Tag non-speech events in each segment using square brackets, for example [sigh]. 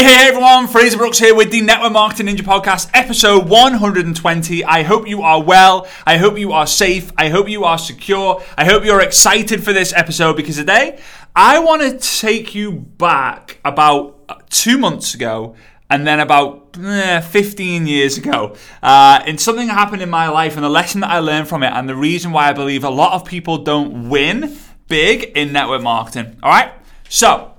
Hey, hey, everyone, Frazer Brookes here with the Network Marketing Ninja Podcast, episode 120. I hope you are well. I hope you are safe. I hope you are secure. I hope you're excited for this episode because today I want to take you back about two months ago and then about eh, 15 years ago uh, in something happened in my life and the lesson that I learned from it and the reason why I believe a lot of people don't win big in network marketing. All right? So,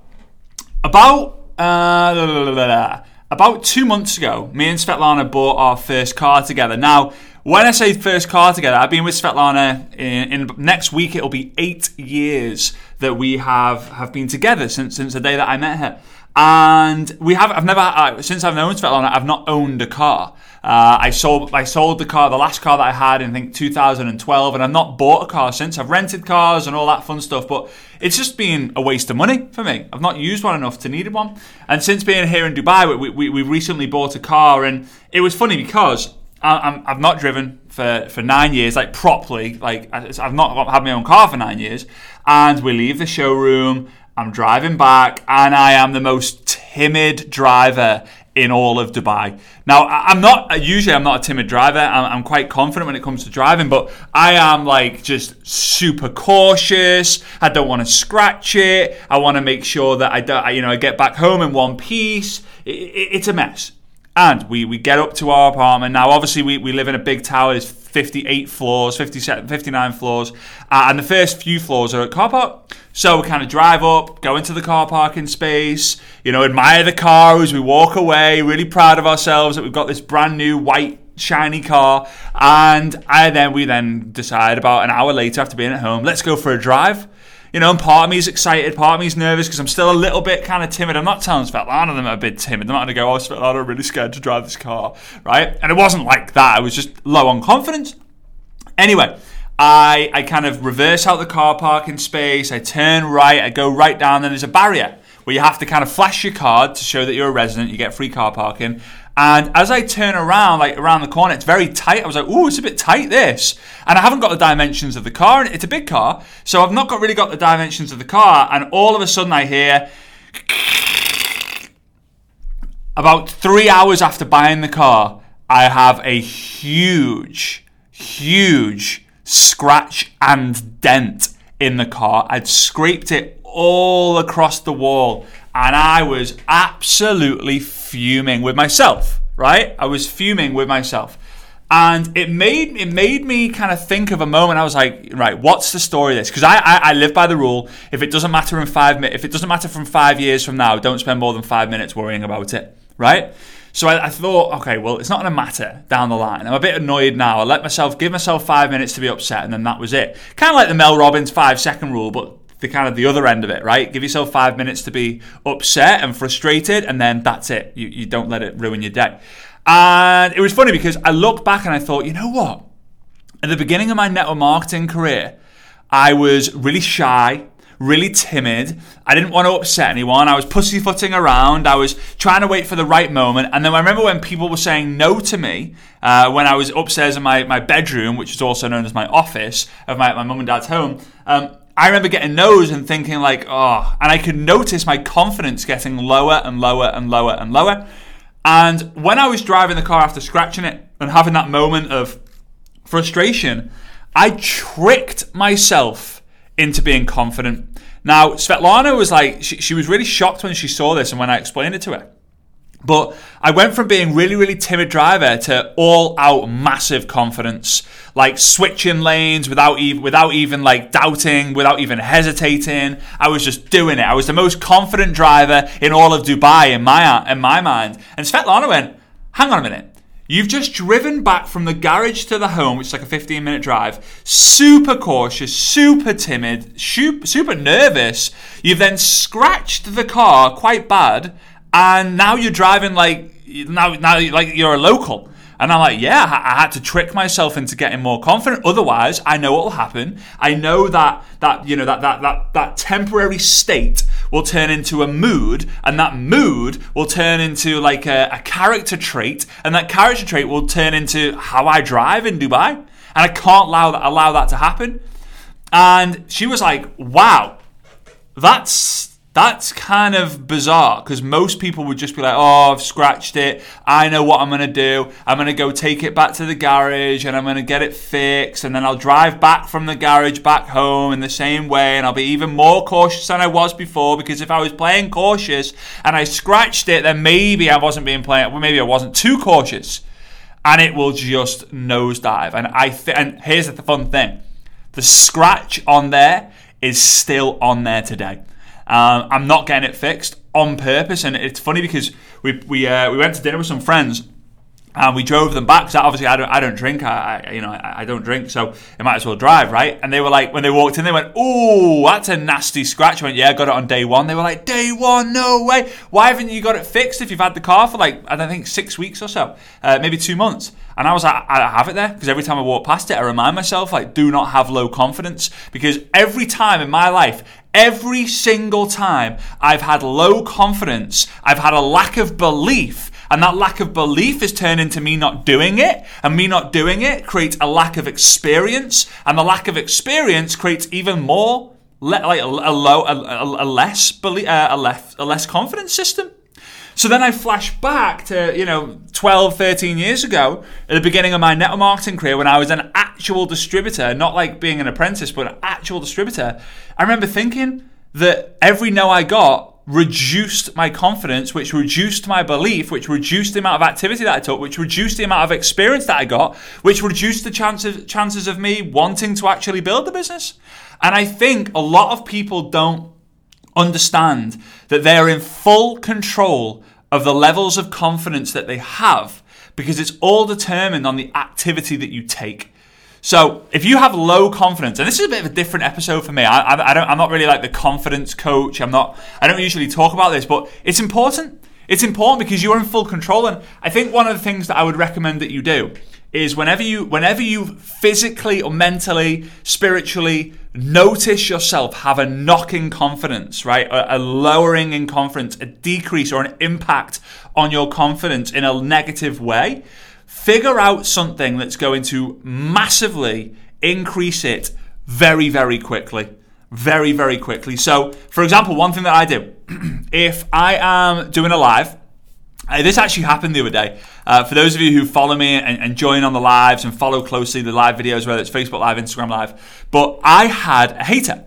about uh, about two months ago, me and Svetlana bought our first car together. Now, when I say first car together, I've been with Svetlana in, in, next week. It'll be eight years that we have have been together since since the day that I met her. And we have I've never uh, since I've known Svetlana, I've not owned a car. Uh, I sold I sold the car, the last car that I had in I think 2012, and I've not bought a car since. I've rented cars and all that fun stuff, but it's just been a waste of money for me. I've not used one enough to need one. And since being here in Dubai, we, we, we recently bought a car, and it was funny because I, have not driven for, for nine years, like properly. Like I've not had my own car for nine years, and we leave the showroom. I'm driving back, and I am the most timid driver in all of Dubai. Now, I'm not usually I'm not a timid driver. I'm, quite confident when it comes to driving, but I am like just super cautious. I don't want to scratch it. I want to make sure that I don't, you know, I get back home in one piece. It, it, it's a mess. And we, we get up to our apartment. Now, obviously, we, we live in a big tower. There's 58 floors, 57, 59 floors. Uh, and the first few floors are at car park. So we kind of drive up, go into the car parking space, you know, admire the car as we walk away, really proud of ourselves that we've got this brand new white shiny car. And I then we then decide about an hour later after being at home, let's go for a drive you know, and part of me is excited, part of me is nervous because I'm still a little bit kind of timid. I'm not telling Svetlana them I'm a bit timid. I'm not going to go, oh, Svetlana, I'm really scared to drive this car, right? And it wasn't like that. I was just low on confidence. Anyway, I, I kind of reverse out the car parking space. I turn right. I go right down. Then there's a barrier where you have to kind of flash your card to show that you're a resident. You get free car parking. And as I turn around, like around the corner, it's very tight. I was like, "Ooh, it's a bit tight this," and I haven't got the dimensions of the car. And it's a big car, so I've not got really got the dimensions of the car. And all of a sudden, I hear about three hours after buying the car, I have a huge, huge scratch and dent in the car. I'd scraped it all across the wall and I was absolutely fuming with myself, right? I was fuming with myself. And it made it made me kind of think of a moment. I was like, right, what's the story of this? Because I, I, I live by the rule: if it doesn't matter in five minutes, if it doesn't matter from five years from now, don't spend more than five minutes worrying about it, right? So I, I thought, okay, well, it's not going to matter down the line. I'm a bit annoyed now. I let myself give myself five minutes to be upset, and then that was it. Kind of like the Mel Robbins five second rule, but the kind of the other end of it, right? Give yourself five minutes to be upset and frustrated, and then that's it. You, you don't let it ruin your day. And it was funny because I looked back and I thought, you know what? At the beginning of my network marketing career, I was really shy, really timid. I didn't want to upset anyone. I was pussyfooting around. I was trying to wait for the right moment. And then I remember when people were saying no to me uh, when I was upstairs in my, my bedroom, which is also known as my office of my, my mum and dad's home. Um, I remember getting those and thinking like, oh, and I could notice my confidence getting lower and lower and lower and lower. And when I was driving the car after scratching it and having that moment of frustration, I tricked myself into being confident. Now, Svetlana was like, she, she was really shocked when she saw this and when I explained it to her. But I went from being really, really timid driver to all out massive confidence, like switching lanes without even, without even like doubting, without even hesitating. I was just doing it. I was the most confident driver in all of Dubai in my, in my mind. And Svetlana went, hang on a minute. You've just driven back from the garage to the home, which is like a 15 minute drive, super cautious, super timid, super nervous. You've then scratched the car quite bad and now you're driving like now now like you're a local. And I'm like, yeah, I had to trick myself into getting more confident. Otherwise, I know what will happen. I know that that you know that that that that temporary state will turn into a mood, and that mood will turn into like a, a character trait, and that character trait will turn into how I drive in Dubai. And I can't allow that allow that to happen. And she was like, wow, that's That's kind of bizarre because most people would just be like, oh, I've scratched it. I know what I'm going to do. I'm going to go take it back to the garage and I'm going to get it fixed. And then I'll drive back from the garage back home in the same way. And I'll be even more cautious than I was before because if I was playing cautious and I scratched it, then maybe I wasn't being playing, well, maybe I wasn't too cautious. And it will just nosedive. And I th- and here's the fun thing the scratch on there is still on there today. Um, I'm not getting it fixed on purpose, and it's funny because we we uh, we went to dinner with some friends. And we drove them back because obviously I don't I don't drink I, I you know I, I, don't drink so it might as well drive right? And they were like when they walked in they went oh that's a nasty scratch. I went yeah I got it on day one. They were like day one? No way. Why haven't you got it fixed if you've had the car for like I don't think six weeks or so? Uh, maybe two months. And I was like I have it there because every time I walk past it I remind myself like do not have low confidence because every time in my life Every single time I've had low confidence, I've had a lack of belief, and that lack of belief is turned into me not doing it, and me not doing it creates a lack of experience, and the lack of experience creates even more like a, low, a, a, a less belief, uh, a less, a less confidence system. So then I flash back to, you know, 12, 13 years ago, at the beginning of my network marketing career when I was an actual distributor, not like being an apprentice, but an actual distributor. I remember thinking that every no I got reduced my confidence, which reduced my belief, which reduced the amount of activity that I took, which reduced the amount of experience that I got, which reduced the chances chances of me wanting to actually build the business. And I think a lot of people don't understand that they're in full control of the levels of confidence that they have because it's all determined on the activity that you take. So if you have low confidence, and this is a bit of a different episode for me, I, I, I don't, I'm not really like the confidence coach. I'm not. I don't usually talk about this, but it's important. It's important because you're in full control, and I think one of the things that I would recommend that you do is whenever you whenever you physically or mentally, spiritually notice yourself have a knocking confidence, right? A, a, lowering in confidence, a decrease or an impact on your confidence in a negative way, figure out something that's going to massively increase it very, very quickly. Very, very quickly. So, for example, one thing that I do, [clears throat] if I am doing a live, uh, this actually happened the other day. Uh, for those of you who follow me and, and, join on the lives and follow closely the live videos, whether it's Facebook Live, Instagram Live, but I had a hater.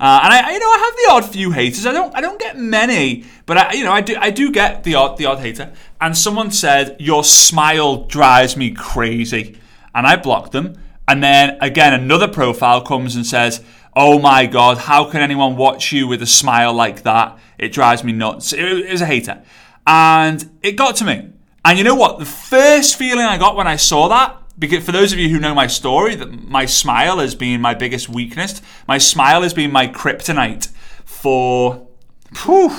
Uh, and I, you know, I have the odd few haters. I don't, I don't get many, but I, you know, I do, I do get the odd, the odd hater. And someone said, "Your smile drives me crazy," and I blocked them. And then again, another profile comes and says, "Oh my God, how can anyone watch you with a smile like that? It drives me nuts." It, was a hater. And it got to me. And you know what? The first feeling I got when I saw that, because for those of you who know my story, that my smile has been my biggest weakness. My smile has been my kryptonite for whew,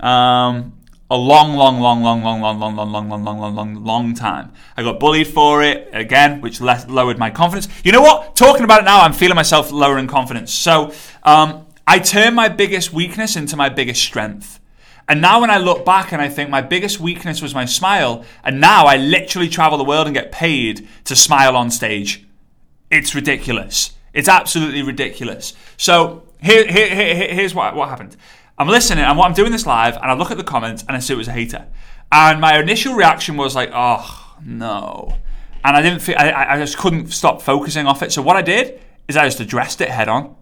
um, a long, long, long, long, long, long, long, long, long, long, long, long, long, long time. I got bullied for it again, which lowered my confidence. You know what? Talking about it now, I'm feeling myself lowering confidence. So um, I turn my biggest weakness into my biggest strength. And now when I look back and I think my biggest weakness was my smile, and now I literally travel the world and get paid to smile on stage. It's ridiculous. It's absolutely ridiculous. So here, here, here here's what, what happened. I'm listening and what I'm doing this live, and I look at the comments and I see it was a hater. And my initial reaction was like, oh no. And I didn't feel, I, I just couldn't stop focusing off it. So what I did is I just addressed it head on.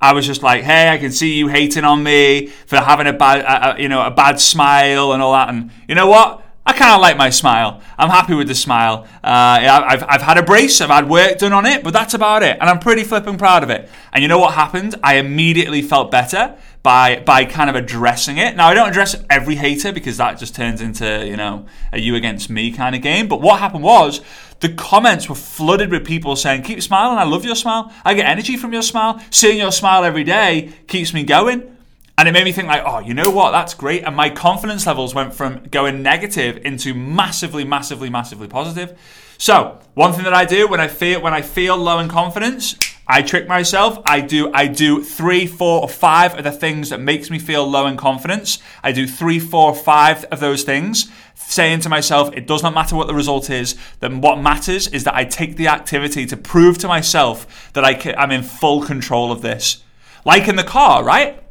I was just like, hey, I can see you hating on me for having a bad, a, a, you know, a bad smile and all that. And you know what? I kind of like my smile. I'm happy with the smile. Uh, I've, I've had a brace, I've had work done on it, but that's about it. And I'm pretty flipping proud of it. And you know what happened? I immediately felt better by by kind of addressing it. Now I don't address every hater because that just turns into you know a you against me kind of game. But what happened was the comments were flooded with people saying, Keep smiling, I love your smile. I get energy from your smile. Seeing your smile every day keeps me going. And it made me think like, oh, you know what? That's great. And my confidence levels went from going negative into massively, massively, massively positive. So one thing that I do when I feel when I feel low in confidence, I trick myself. I do I do three, four, or five of the things that makes me feel low in confidence. I do three, four, five of those things, saying to myself, it does not matter what the result is. Then what matters is that I take the activity to prove to myself that I can, I'm in full control of this. Like in the car, right?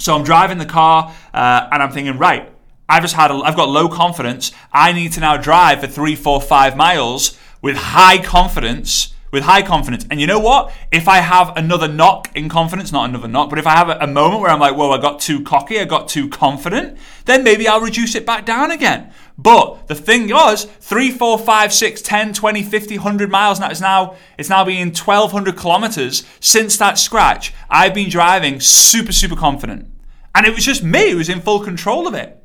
So I'm driving the car uh, and I'm thinking, right, I've just had, a, I've got low confidence. I need to now drive for three, four, five miles with high confidence. With high confidence. And you know what? If I have another knock in confidence, not another knock, but if I have a, moment where I'm like, whoa, I got too cocky, I got too confident, then maybe I'll reduce it back down again. But the thing was, 3, 4, 5, 6, 10, 20, 50, 100 miles, now it's now, it's now being 1,200 kilometers since that scratch. I've been driving super, super confident. And it was just me who was in full control of it.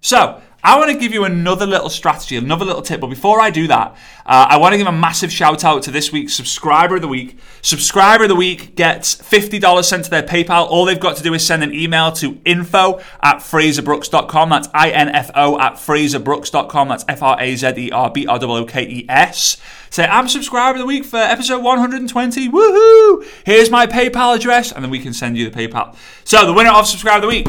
So, I want to give you another little strategy, another little tip. But before I do that, uh, I want to give a massive shout out to this week's subscriber of the week. Subscriber of the week gets $50 sent to their PayPal. All they've got to do is send an email to info at frazerbrookes.com. That's I-N-F-O at frazerbrookes.com. That's F-R-A-Z-E-R-B-R-O-O-K-E-S. Say, I'm subscriber of the week for episode 120. Woohoo! Here's my PayPal address. And then we can send you the PayPal. So the winner of subscriber of the week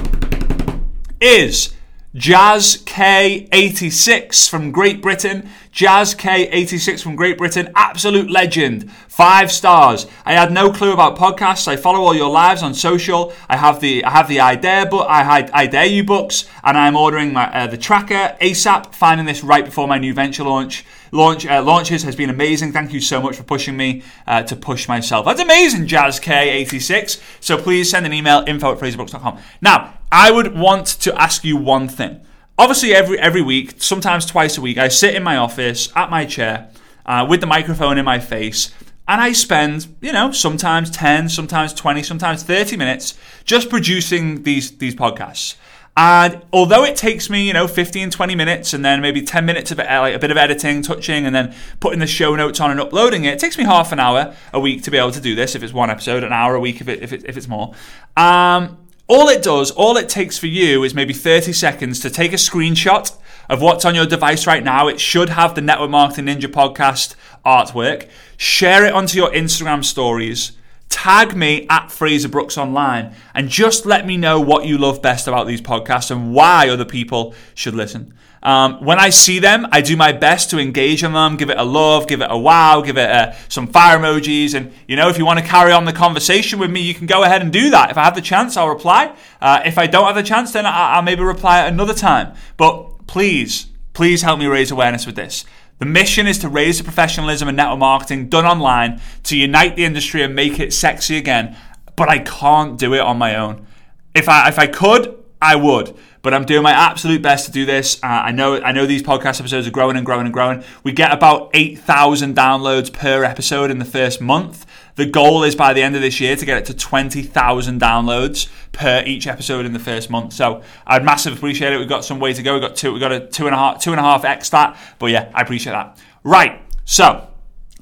is... Jazz K86 from Great Britain. Jazz K86 from Great Britain. Absolute legend. Five stars. I had no clue about podcasts. I follow all your lives on social. I have the I have the I Dare book. I, I Dare You books, and I'm ordering my, uh, the tracker ASAP. Finding this right before my new venture launch launch uh, launches has been amazing. Thank you so much for pushing me uh, to push myself. That's amazing, Jazz K86. So please send an email info at frazerbrookes.com. Now I would want to ask you one thing. Obviously, every every week, sometimes twice a week, I sit in my office at my chair uh, with the microphone in my face, and I spend, you know, sometimes 10, sometimes 20, sometimes 30 minutes just producing these these podcasts. And although it takes me, you know, 15, 20 minutes and then maybe 10 minutes of like a bit of editing, touching, and then putting the show notes on and uploading it, it takes me half an hour a week to be able to do this if it's one episode, an hour a week if, it, if, it, if it's more. Um, all it does, all it takes for you is maybe 30 seconds to take a screenshot of what's on your device right now. It should have the Network Marketing Ninja podcast artwork. Share it onto your Instagram stories. Tag me at Frazer Brookes Online and just let me know what you love best about these podcasts and why other people should listen. Um, when I see them, I do my best to engage on them, give it a love, give it a wow, give it a, some fire emojis. And, you know, if you want to carry on the conversation with me, you can go ahead and do that. If I have the chance, I'll reply. Uh, if I don't have the chance, then I, I'll maybe reply at another time. But please, please help me raise awareness with this. The mission is to raise the professionalism in network marketing done online, to unite the industry and make it sexy again. But I can't do it on my own. If I, if I could, I would but I'm doing my absolute best to do this. Uh, I know I know these podcast episodes are growing and growing and growing. We get about 8,000 downloads per episode in the first month. The goal is by the end of this year to get it to 20,000 downloads per each episode in the first month. So I'd massively appreciate it. We've got some way to go. We've got two, we've got a two and a half, two and a half X that. But yeah, I appreciate that. Right. So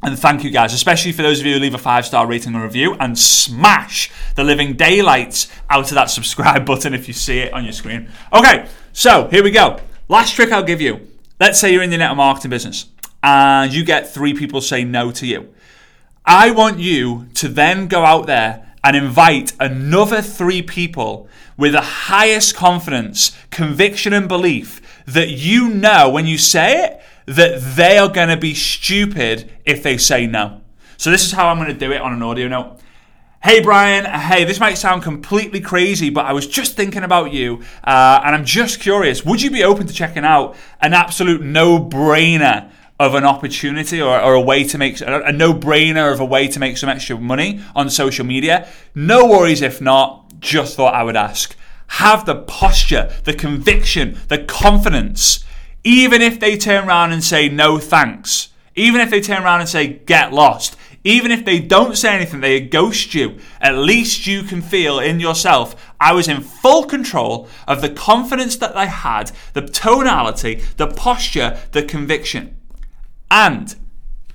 and thank you guys, especially for those of you who leave a five star rating and review and smash the living daylights out of that subscribe [laughs] button if you see it on your screen. Okay, so here we go. Last trick I'll give you. Let's say you're in the network marketing business and you get three people say no to you. I want you to then go out there and invite another three people with the highest confidence, conviction, and belief that you know when you say it that they are going to be stupid if they say no. So this is how I'm going to do it on an audio note. Hey Brian, hey, this might sound completely crazy, but I was just thinking about you, uh, and I'm just curious. Would you be open to checking out an absolute no-brainer of an opportunity or, or a way to make a no-brainer of a way to make some extra money on social media? No worries if not. Just thought I would ask. Have the posture, the conviction, the confidence even if they turn around and say no thanks, even if they turn around and say get lost, even if they don't say anything, they ghost you, at least you can feel in yourself, I was in full control of the confidence that I had, the tonality, the posture, the conviction. And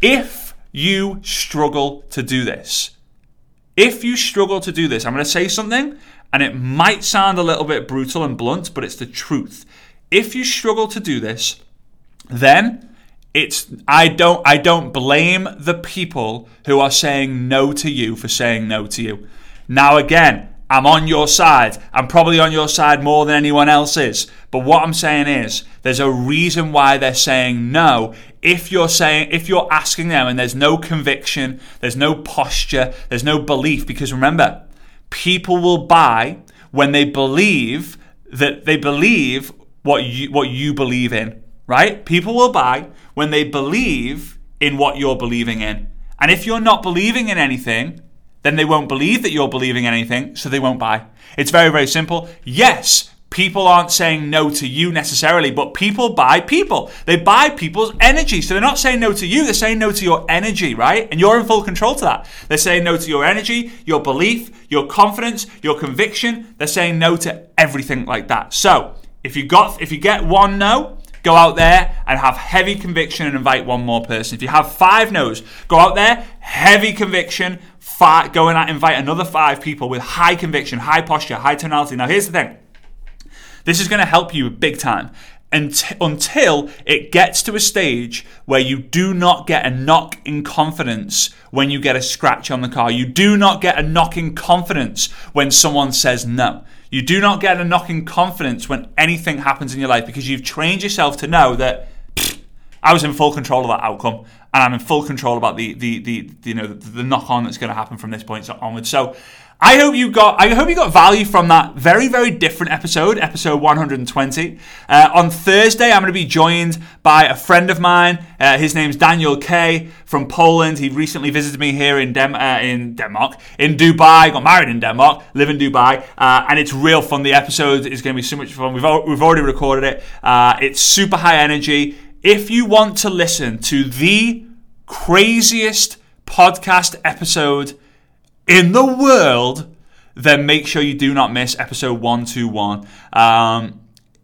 if you struggle to do this, if you struggle to do this, I'm going to say something and it might sound a little bit brutal and blunt, but it's the truth if you struggle to do this, then it's I don't I don't blame the people who are saying no to you for saying no to you. Now again, I'm on your side. I'm probably on your side more than anyone else is. But what I'm saying is there's a reason why they're saying no. If you're saying if you're asking them and there's no conviction, there's no posture, there's no belief because remember, people will buy when they believe that they believe what you what you believe in, right? People will buy when they believe in what you're believing in. And if you're not believing in anything, then they won't believe that you're believing anything, so they won't buy. It's very, very simple. Yes, people aren't saying no to you necessarily, but people buy people. They buy people's energy. So they're not saying no to you, they're saying no to your energy, right? And you're in full control to that. They're saying no to your energy, your belief, your confidence, your conviction. They're saying no to everything like that. So if you got if you get one no, go out there and have heavy conviction and invite one more person. If you have five no's, go out there, heavy conviction, go and invite another five people with high conviction, high posture, high tonality. Now here's the thing. This is going to help you big time until it gets to a stage where you do not get a knock in confidence when you get a scratch on the car. You do not get a knock in confidence when someone says no. You do not get a knock in confidence when anything happens in your life because you've trained yourself to know that I was in full control of that outcome and I'm in full control about the the, the, the you know the, the knock on that's going to happen from this point onwards. So I hope you got I hope you got value from that very very different episode, episode 120. Uh, on Thursday, I'm going to be joined by a friend of mine. Uh, his name's Daniel K from Poland. He recently visited me here in Dem- uh, in Denmark, in Dubai. Got married in Denmark, live in Dubai, uh, and it's real fun. The episode is going to be so much fun. We've al- we've already recorded it. Uh, it's super high energy. If you want to listen to the craziest podcast episode in the world, then make sure you do not miss episode 121. Um,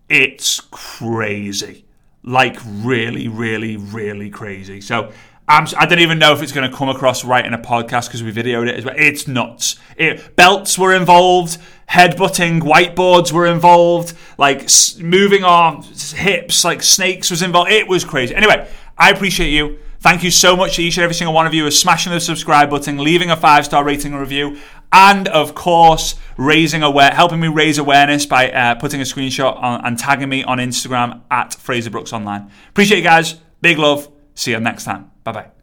it's crazy. Like, really, really, really crazy. So, I'm, I don't even know if it's going to come across right in a podcast because we videoed it as well. It's nuts. It, belts were involved, headbutting, whiteboards were involved, like moving our hips, like snakes was involved. It was crazy. Anyway, I appreciate you. Thank you so much to each and every single one of you for smashing the subscribe button, leaving a five star rating and review, and of course, raising aware, helping me raise awareness by uh, putting a screenshot on, and tagging me on Instagram at Frazer Brookes Online. Appreciate you guys. Big love. See you next time. Bye bye.